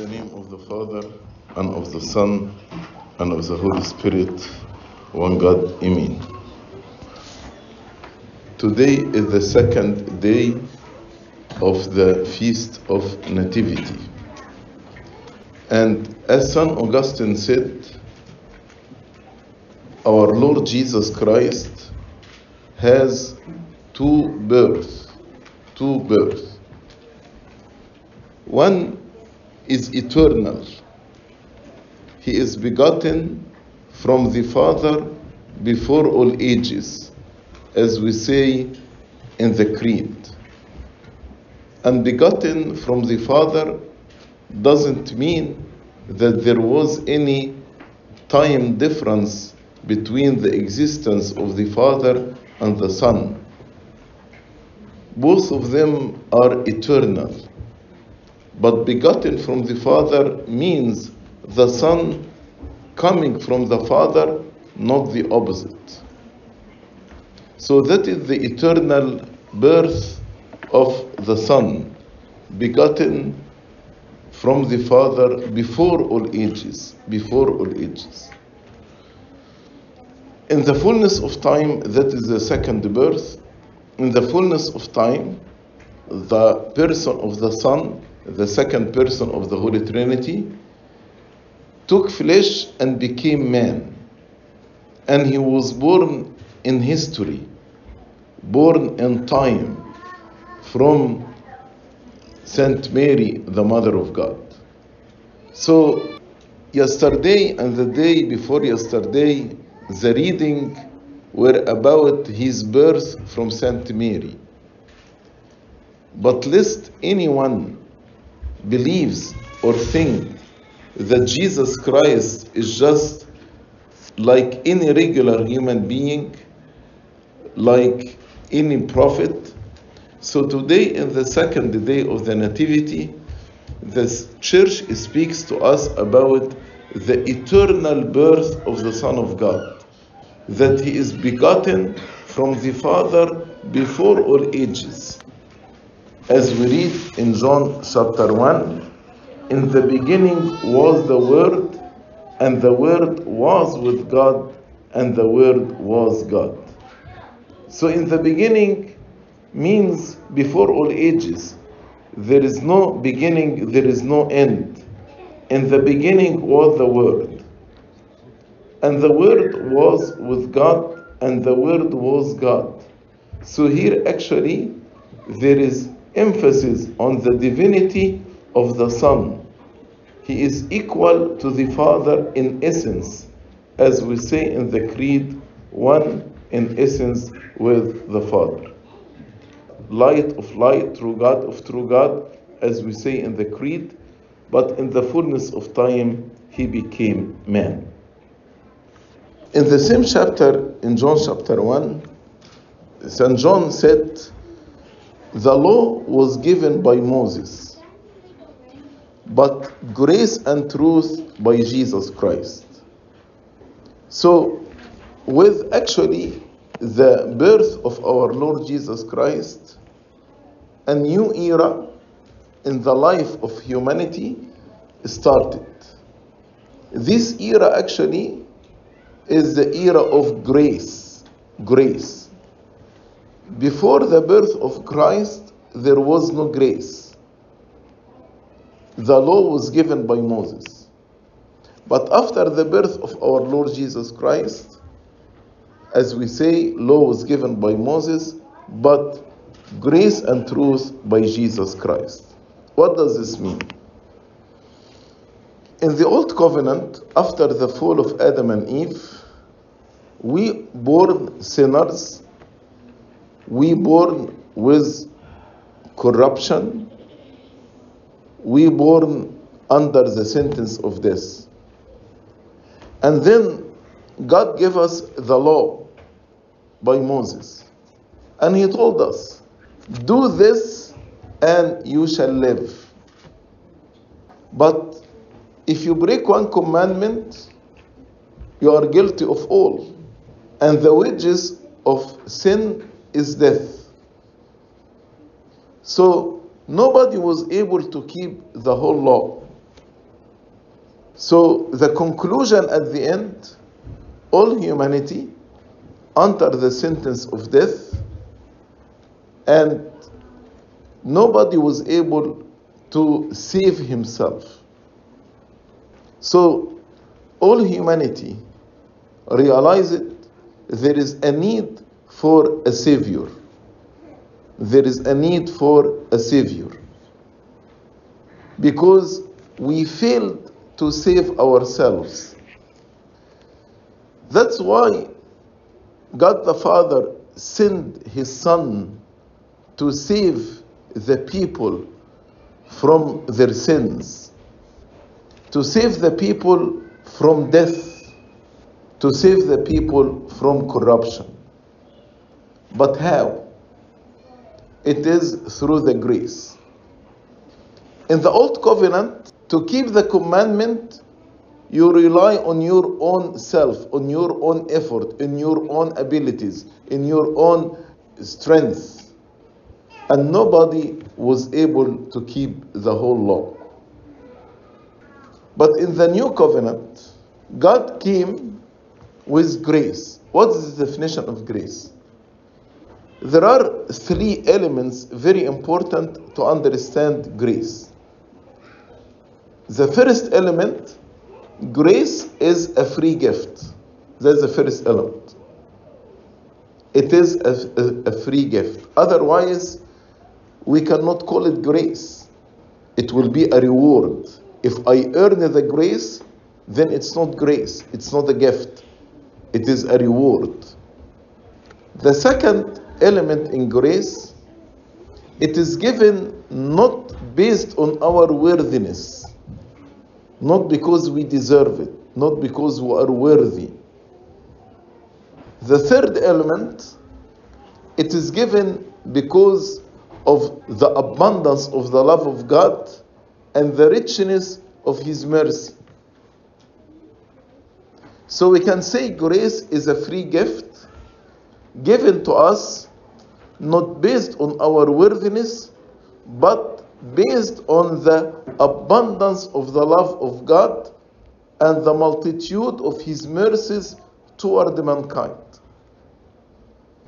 the name of the Father, and of the Son, and of the Holy Spirit, one God, Amen. Today is the second day of the Feast of Nativity. And as St. Augustine said, our Lord Jesus Christ has two births, two births. One is eternal. He is begotten from the Father before all ages, as we say in the Creed. And begotten from the Father doesn't mean that there was any time difference between the existence of the Father and the Son. Both of them are eternal. But begotten from the Father means the Son coming from the Father, not the opposite. So that is the eternal birth of the Son, begotten from the Father before all ages, before all ages. In the fullness of time, that is the second birth, in the fullness of time, the person of the Son, the second person of the Holy Trinity, took flesh and became man. And he was born in history, born in time, from Saint Mary, the Mother of God. So, yesterday and the day before yesterday, the reading were about his birth from Saint Mary. But lest anyone believes or think that Jesus Christ is just like any regular human being, like any prophet. So today, in the second day of the Nativity, the church speaks to us about the eternal birth of the Son of God, that he is begotten from the Father before all ages. As we read in John chapter 1, in the beginning was the Word, and the Word was with God, and the Word was God. So, in the beginning means before all ages. There is no beginning, there is no end. In the beginning was the Word. And the Word was with God, and the Word was God. So here actually there is emphasis on the divinity of the Son. He is equal to the Father in essence, as we say in the Creed, one in essence with the Father. Light of light, true God of true God, as we say in the Creed, but in the fullness of time, he became man. In the same chapter, in John chapter 1, St. John said, The law was given by Moses, but grace and truth by Jesus Christ. So, with actually the birth of our Lord Jesus Christ, a new era in the life of humanity started. This era actually is the era of grace. Grace. Before the birth of Christ, there was no grace. The law was given by Moses. But after the birth of our Lord Jesus Christ, as we say, law was given by Moses, but grace and truth by Jesus Christ. What does this mean? In the Old Covenant, after the fall of Adam and Eve, we born sinners, we born with corruption, we born under the sentence of death. And then God gave us the law by Moses. And he told us, do this and you shall live. But if you break one commandment, you are guilty of all. And the wages of sin is death. So nobody was able to keep the whole law. So the conclusion at the end all humanity under the sentence of death, and nobody was able to save himself. So all humanity realized there is a need for a savior. There is a need for a savior. Because we failed to save ourselves. That's why God the Father sent his Son to save the people from their sins, to save the people from death, to save the people from corruption. But how? It is through the grace. In the Old Covenant, to keep the commandment, you rely on your own self, on your own effort, in your own abilities, in your own strength. And nobody was able to keep the whole law. But in the new covenant, God came with grace. What is the definition of grace? There are three elements very important to understand grace. The first element, grace is a free gift. That's the first element. It is a, a, a free gift. Otherwise, we cannot call it grace. It will be a reward. If I earn the grace, then it's not grace, it's not a gift, it is a reward. The second element in grace, it is given not based on our worthiness, not because we deserve it, not because we are worthy. The third element, it is given because of the abundance of the love of God and the richness of His mercy. So we can say grace is a free gift given to us not based on our worthiness, but based on the abundance of the love of God and the multitude of His mercies toward mankind.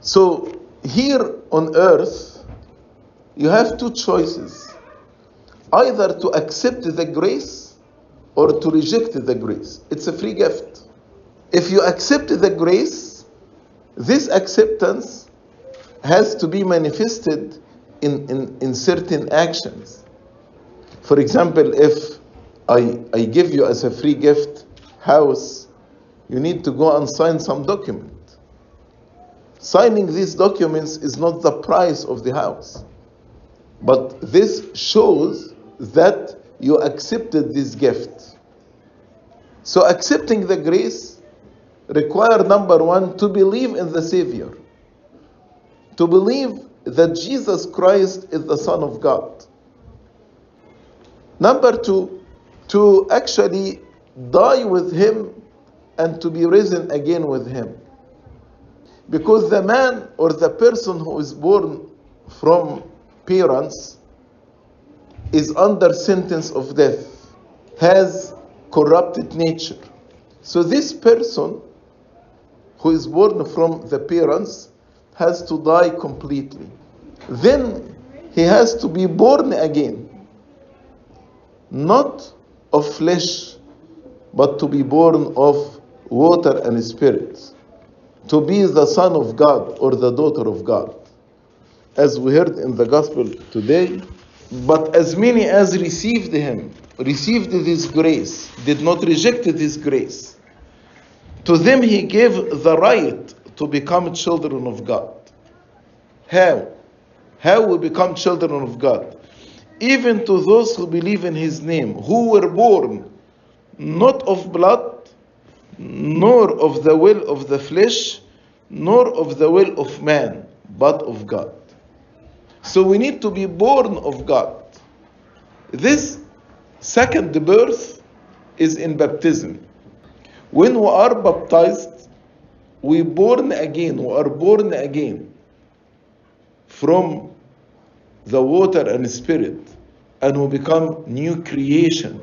So here on earth, you have two choices either to accept the grace or to reject the grace. It's a free gift. If you accept the grace, this acceptance has to be manifested in, in, in certain actions. For example, if I, I give you as a free gift house, you need to go and sign some document. Signing these documents is not the price of the house, but this shows that you accepted this gift. So accepting the grace require number one to believe in the Savior, to believe that Jesus Christ is the Son of God. Number two, to actually die with Him and to be risen again with Him. Because the man or the person who is born from parents is under sentence of death, has corrupted nature. So this person who is born from the parents has to die completely. Then he has to be born again, not of flesh, but to be born of water and spirit, to be the son of God or the daughter of God. As we heard in the gospel today, but as many as received him, received this grace, did not reject this grace, to them he gave the right to become children of God. How? How we become children of God? Even to those who believe in his name, who were born not of blood, nor of the will of the flesh, nor of the will of man, but of God. So we need to be born of God. This second birth is in baptism. When we are baptized, we born again, we are born again from the water and spirit, and we become new creation.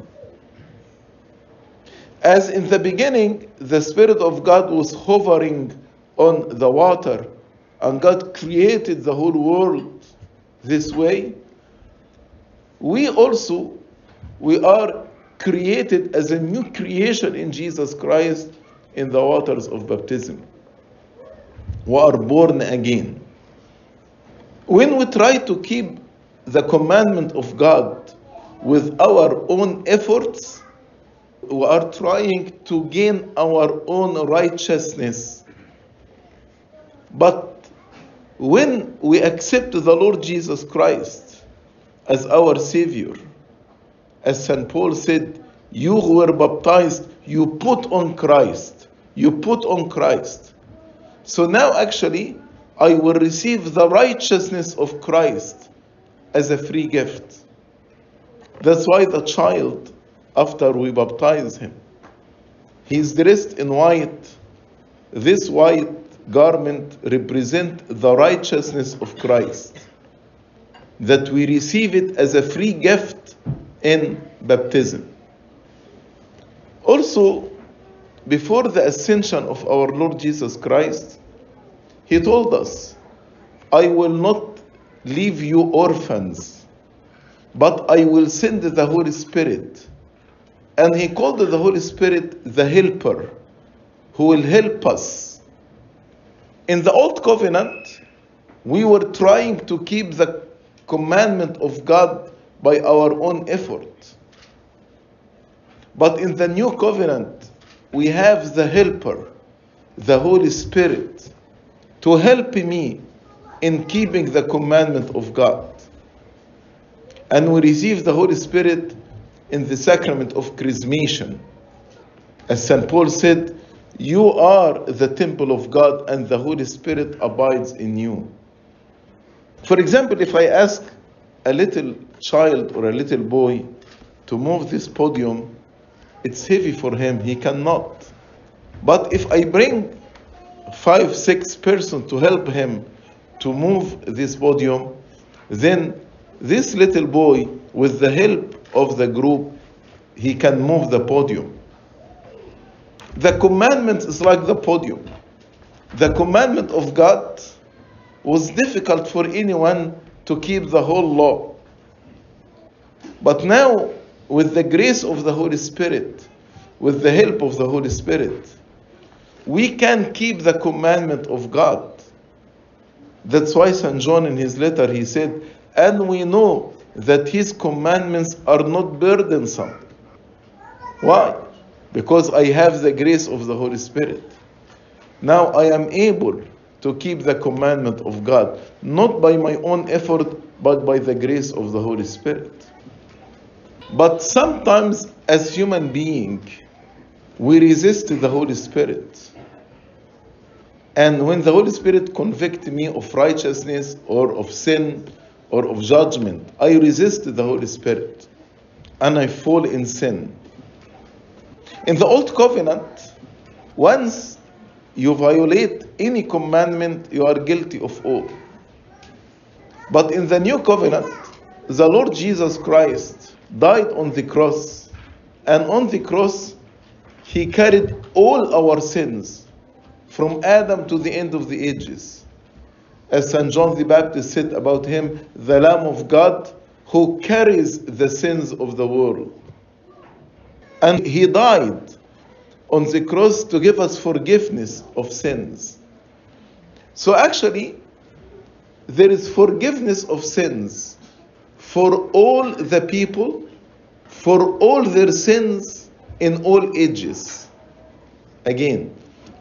As in the beginning, the Spirit of God was hovering on the water, and God created the whole world this way, we also we are created as a new creation in Jesus Christ in the waters of baptism. We are born again. When we try to keep the commandment of God with our own efforts, we are trying to gain our own righteousness. But when we accept the Lord Jesus Christ as our Savior, as St. Paul said, you who were baptized, you put on Christ. You put on Christ. So now, actually, I will receive the righteousness of Christ as a free gift. That's why the child, after we baptize him, he's dressed in white. This white garment represent the righteousness of Christ. That we receive it as a free gift in baptism. Also, before the ascension of our Lord Jesus Christ, He told us, I will not leave you orphans, but I will send the Holy Spirit. And He called the Holy Spirit the Helper, who will help us. In the Old Covenant, we were trying to keep the commandment of God by our own effort. But in the new covenant, we have the helper, the Holy Spirit, to help me in keeping the commandment of God. And we receive the Holy Spirit in the sacrament of chrismation. As St. Paul said, You are the temple of God, and the Holy Spirit abides in you. For example, if I ask a little child or a little boy to move this podium, it's heavy for him. He cannot. But if I bring five, six persons to help him to move this podium, then this little boy, with the help of the group, he can move the podium. The commandment is like the podium. The commandment of God was difficult for anyone to keep the whole law. But now, with the grace of the Holy Spirit, with the help of the Holy Spirit, we can keep the commandment of God. That's why St. John in his letter he said, and we know that his commandments are not burdensome. Why? Because I have the grace of the Holy Spirit. Now I am able to keep the commandment of God, not by my own effort, but by the grace of the Holy Spirit. But sometimes, as human being, we resist the Holy Spirit. And when the Holy Spirit convict me of righteousness or of sin or of judgment, I resist the Holy Spirit and I fall in sin. In the Old Covenant, once you violate any commandment, you are guilty of all. But in the New Covenant, the Lord Jesus Christ died on the cross, and on the cross, He carried all our sins from Adam to the end of the ages. As St. John the Baptist said about him, the Lamb of God who carries the sins of the world. And he died on the cross to give us forgiveness of sins. So actually, there is forgiveness of sins for all the people, for all their sins in all ages. Again,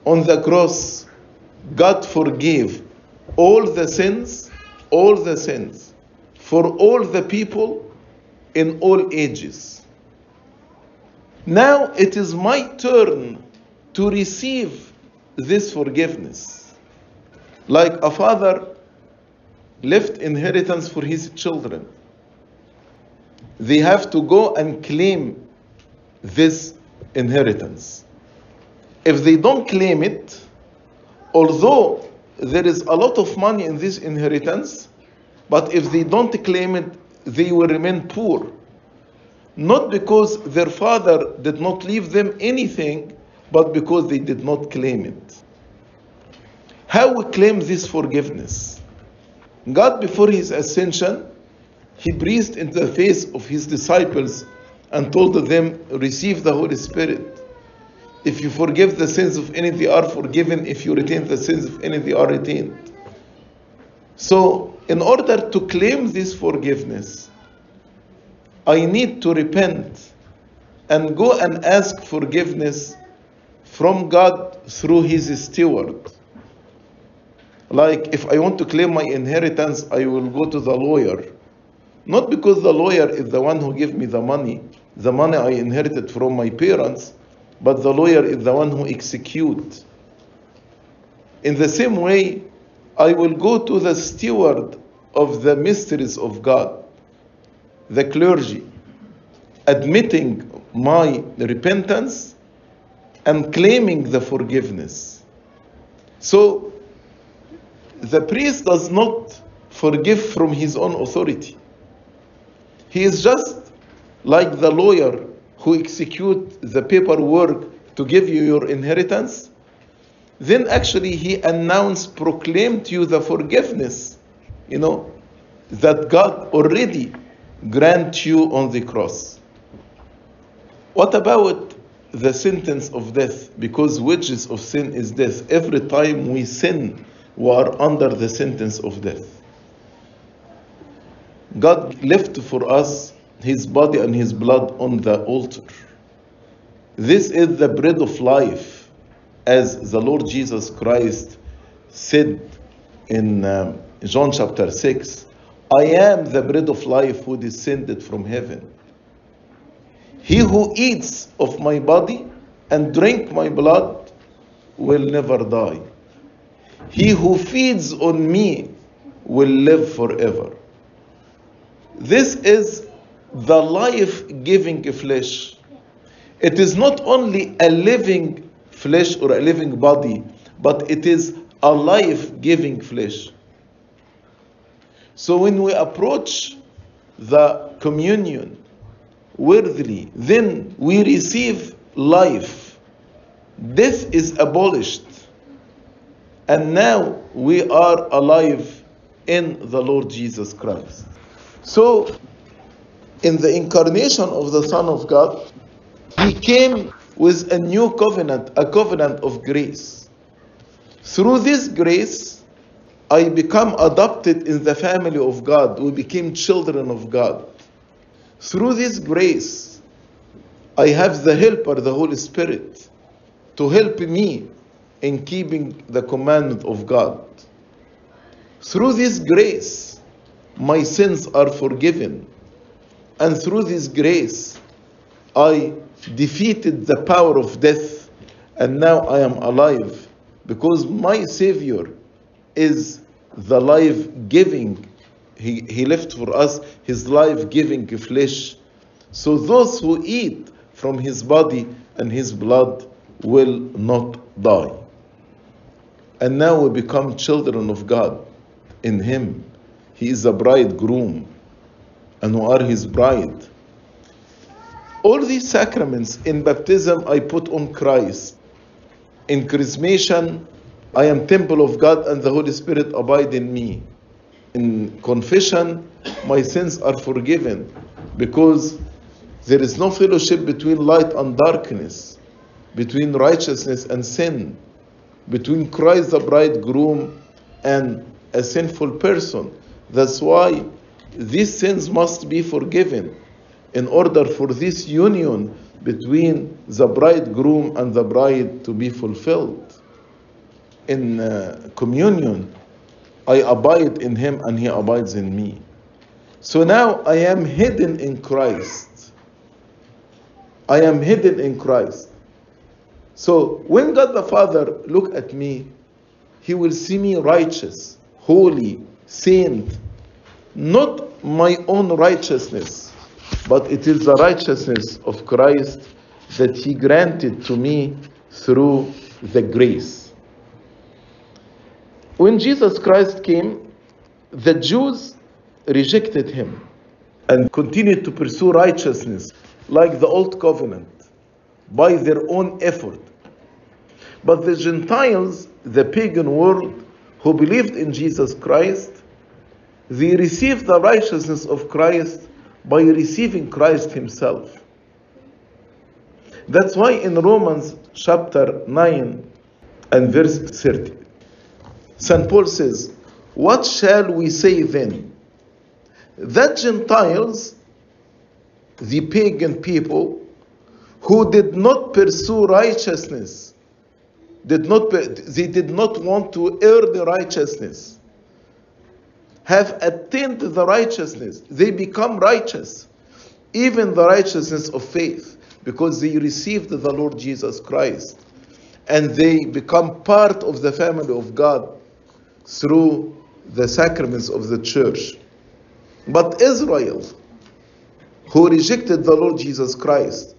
on the cross, God forgave all the sins, all the sins, for all the people in all ages. Now it is my turn to receive this forgiveness. Like a father left inheritance for his children. They have to go and claim this inheritance. If they don't claim it, although there is a lot of money in this inheritance, but if they don't claim it, they will remain poor. not because their father did not leave them anything, but because they did not claim it. How we claim this forgiveness? God, before his ascension, he breathed into the face of his disciples and told them, Receive the Holy Spirit. If you forgive the sins of any, they are forgiven. If you retain the sins of any, they are retained. So, in order to claim this forgiveness, I need to repent and go and ask forgiveness from God through His steward. Like if I want to claim my inheritance, I will go to the lawyer. Not because the lawyer is the one who gave me the money, the money I inherited from my parents, but the lawyer is the one who executes. In the same way, I will go to the steward of the mysteries of God, the clergy, admitting my repentance and claiming the forgiveness. So, the priest does not forgive from his own authority. He is just like the lawyer who execute the paperwork to give you your inheritance then actually he announced, proclaimed to you the forgiveness, you know, that God already grant you on the cross. What about the sentence of death? Because wages of sin is death. Every time we sin, we are under the sentence of death. God left for us his body and his blood on the altar. This is the bread of life as the Lord Jesus Christ said in um, John chapter 6, I am the bread of life who descended from heaven. He who eats of my body and drink my blood will never die. He who feeds on me will live forever. This is the life giving flesh. It is not only a living flesh or a living body, but it is a life giving flesh. So when we approach the communion worthily, then we receive life. Death is abolished. And now we are alive in the Lord Jesus Christ. So, in the incarnation of the Son of God, He came with a new covenant, a covenant of grace. Through this grace, I become adopted in the family of God. We became children of God. Through this grace, I have the helper, the Holy Spirit, to help me in keeping the commandment of God. Through this grace, my sins are forgiven. And through this grace, I defeated the power of death, and now I am alive because my Savior is the life giving. He, he left for us his life giving flesh. So those who eat from his body and his blood will not die. And now we become children of God in him. He is a bridegroom, and we are his bride. All these sacraments in baptism I put on Christ. In chrismation, I am temple of God and the Holy Spirit abide in me. In confession, my sins are forgiven because there is no fellowship between light and darkness, between righteousness and sin, between Christ the bridegroom and a sinful person. That's why these sins must be forgiven in order for this union between the bridegroom and the bride to be fulfilled. In uh, communion, I abide in him and he abides in me. So now I am hidden in Christ. I am hidden in Christ. So when God the Father look at me, he will see me righteous, holy, saint, not my own righteousness, but it is the righteousness of Christ that He granted to me through the grace. When Jesus Christ came, the Jews rejected Him and continued to pursue righteousness like the old covenant by their own effort. But the Gentiles, the pagan world, who believed in Jesus Christ, they received the righteousness of Christ by receiving Christ Himself. That's why in Romans chapter 9 and verse 30, St. Paul says, What shall we say then? That Gentiles, the pagan people, who did not pursue righteousness, did not, they did not want to earn the righteousness, have attained the righteousness. They become righteous, even the righteousness of faith, because they received the Lord Jesus Christ. And they become part of the family of God through the sacraments of the church. But Israel, who rejected the Lord Jesus Christ,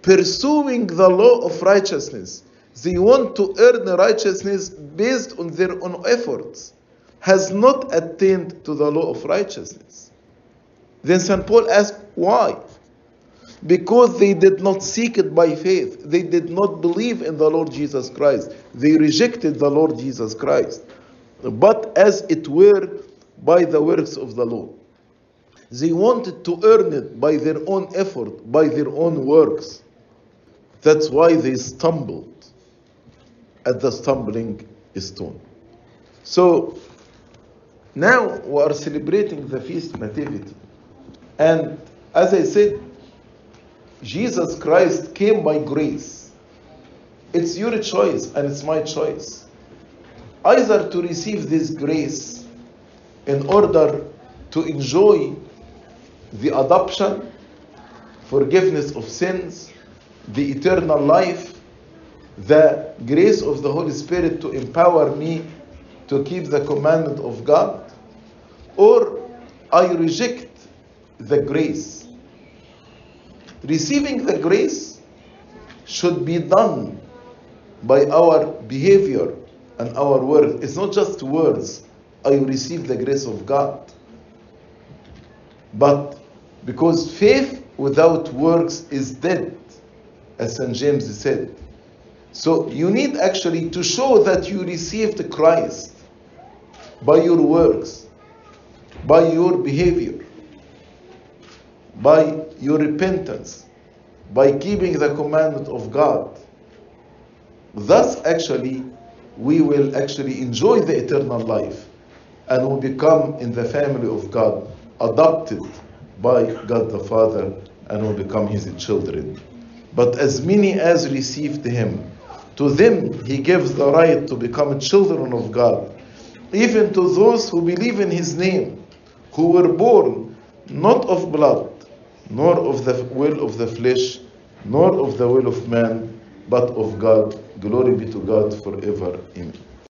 pursuing the law of righteousness, they want to earn righteousness based on their own efforts, has not attained to the law of righteousness. Then St. Paul asked, why? Because they did not seek it by faith. They did not believe in the Lord Jesus Christ. They rejected the Lord Jesus Christ. But as it were, by the works of the law. They wanted to earn it by their own effort, by their own works. That's why they stumbled at the stumbling stone. So now we are celebrating the feast nativity. And as I said, Jesus Christ came by grace. It's your choice and it's my choice. Either to receive this grace in order to enjoy the adoption, forgiveness of sins, the eternal life, the grace of the Holy Spirit to empower me to keep the commandment of God, or I reject the grace. Receiving the grace should be done by our behavior and our words. It's not just words, I receive the grace of God. But because faith without works is dead, as St. James said. So you need actually to show that you received Christ by your works, by your behavior, by your repentance, by keeping the commandment of God. Thus, actually, we will actually enjoy the eternal life and will become in the family of God, adopted by God the Father, and will become his children. But as many as received him, to them he gives the right to become children of God, even to those who believe in his name, who were born not of blood, nor of the will of the flesh, nor of the will of man, but of God. Glory be to God forever. Amen.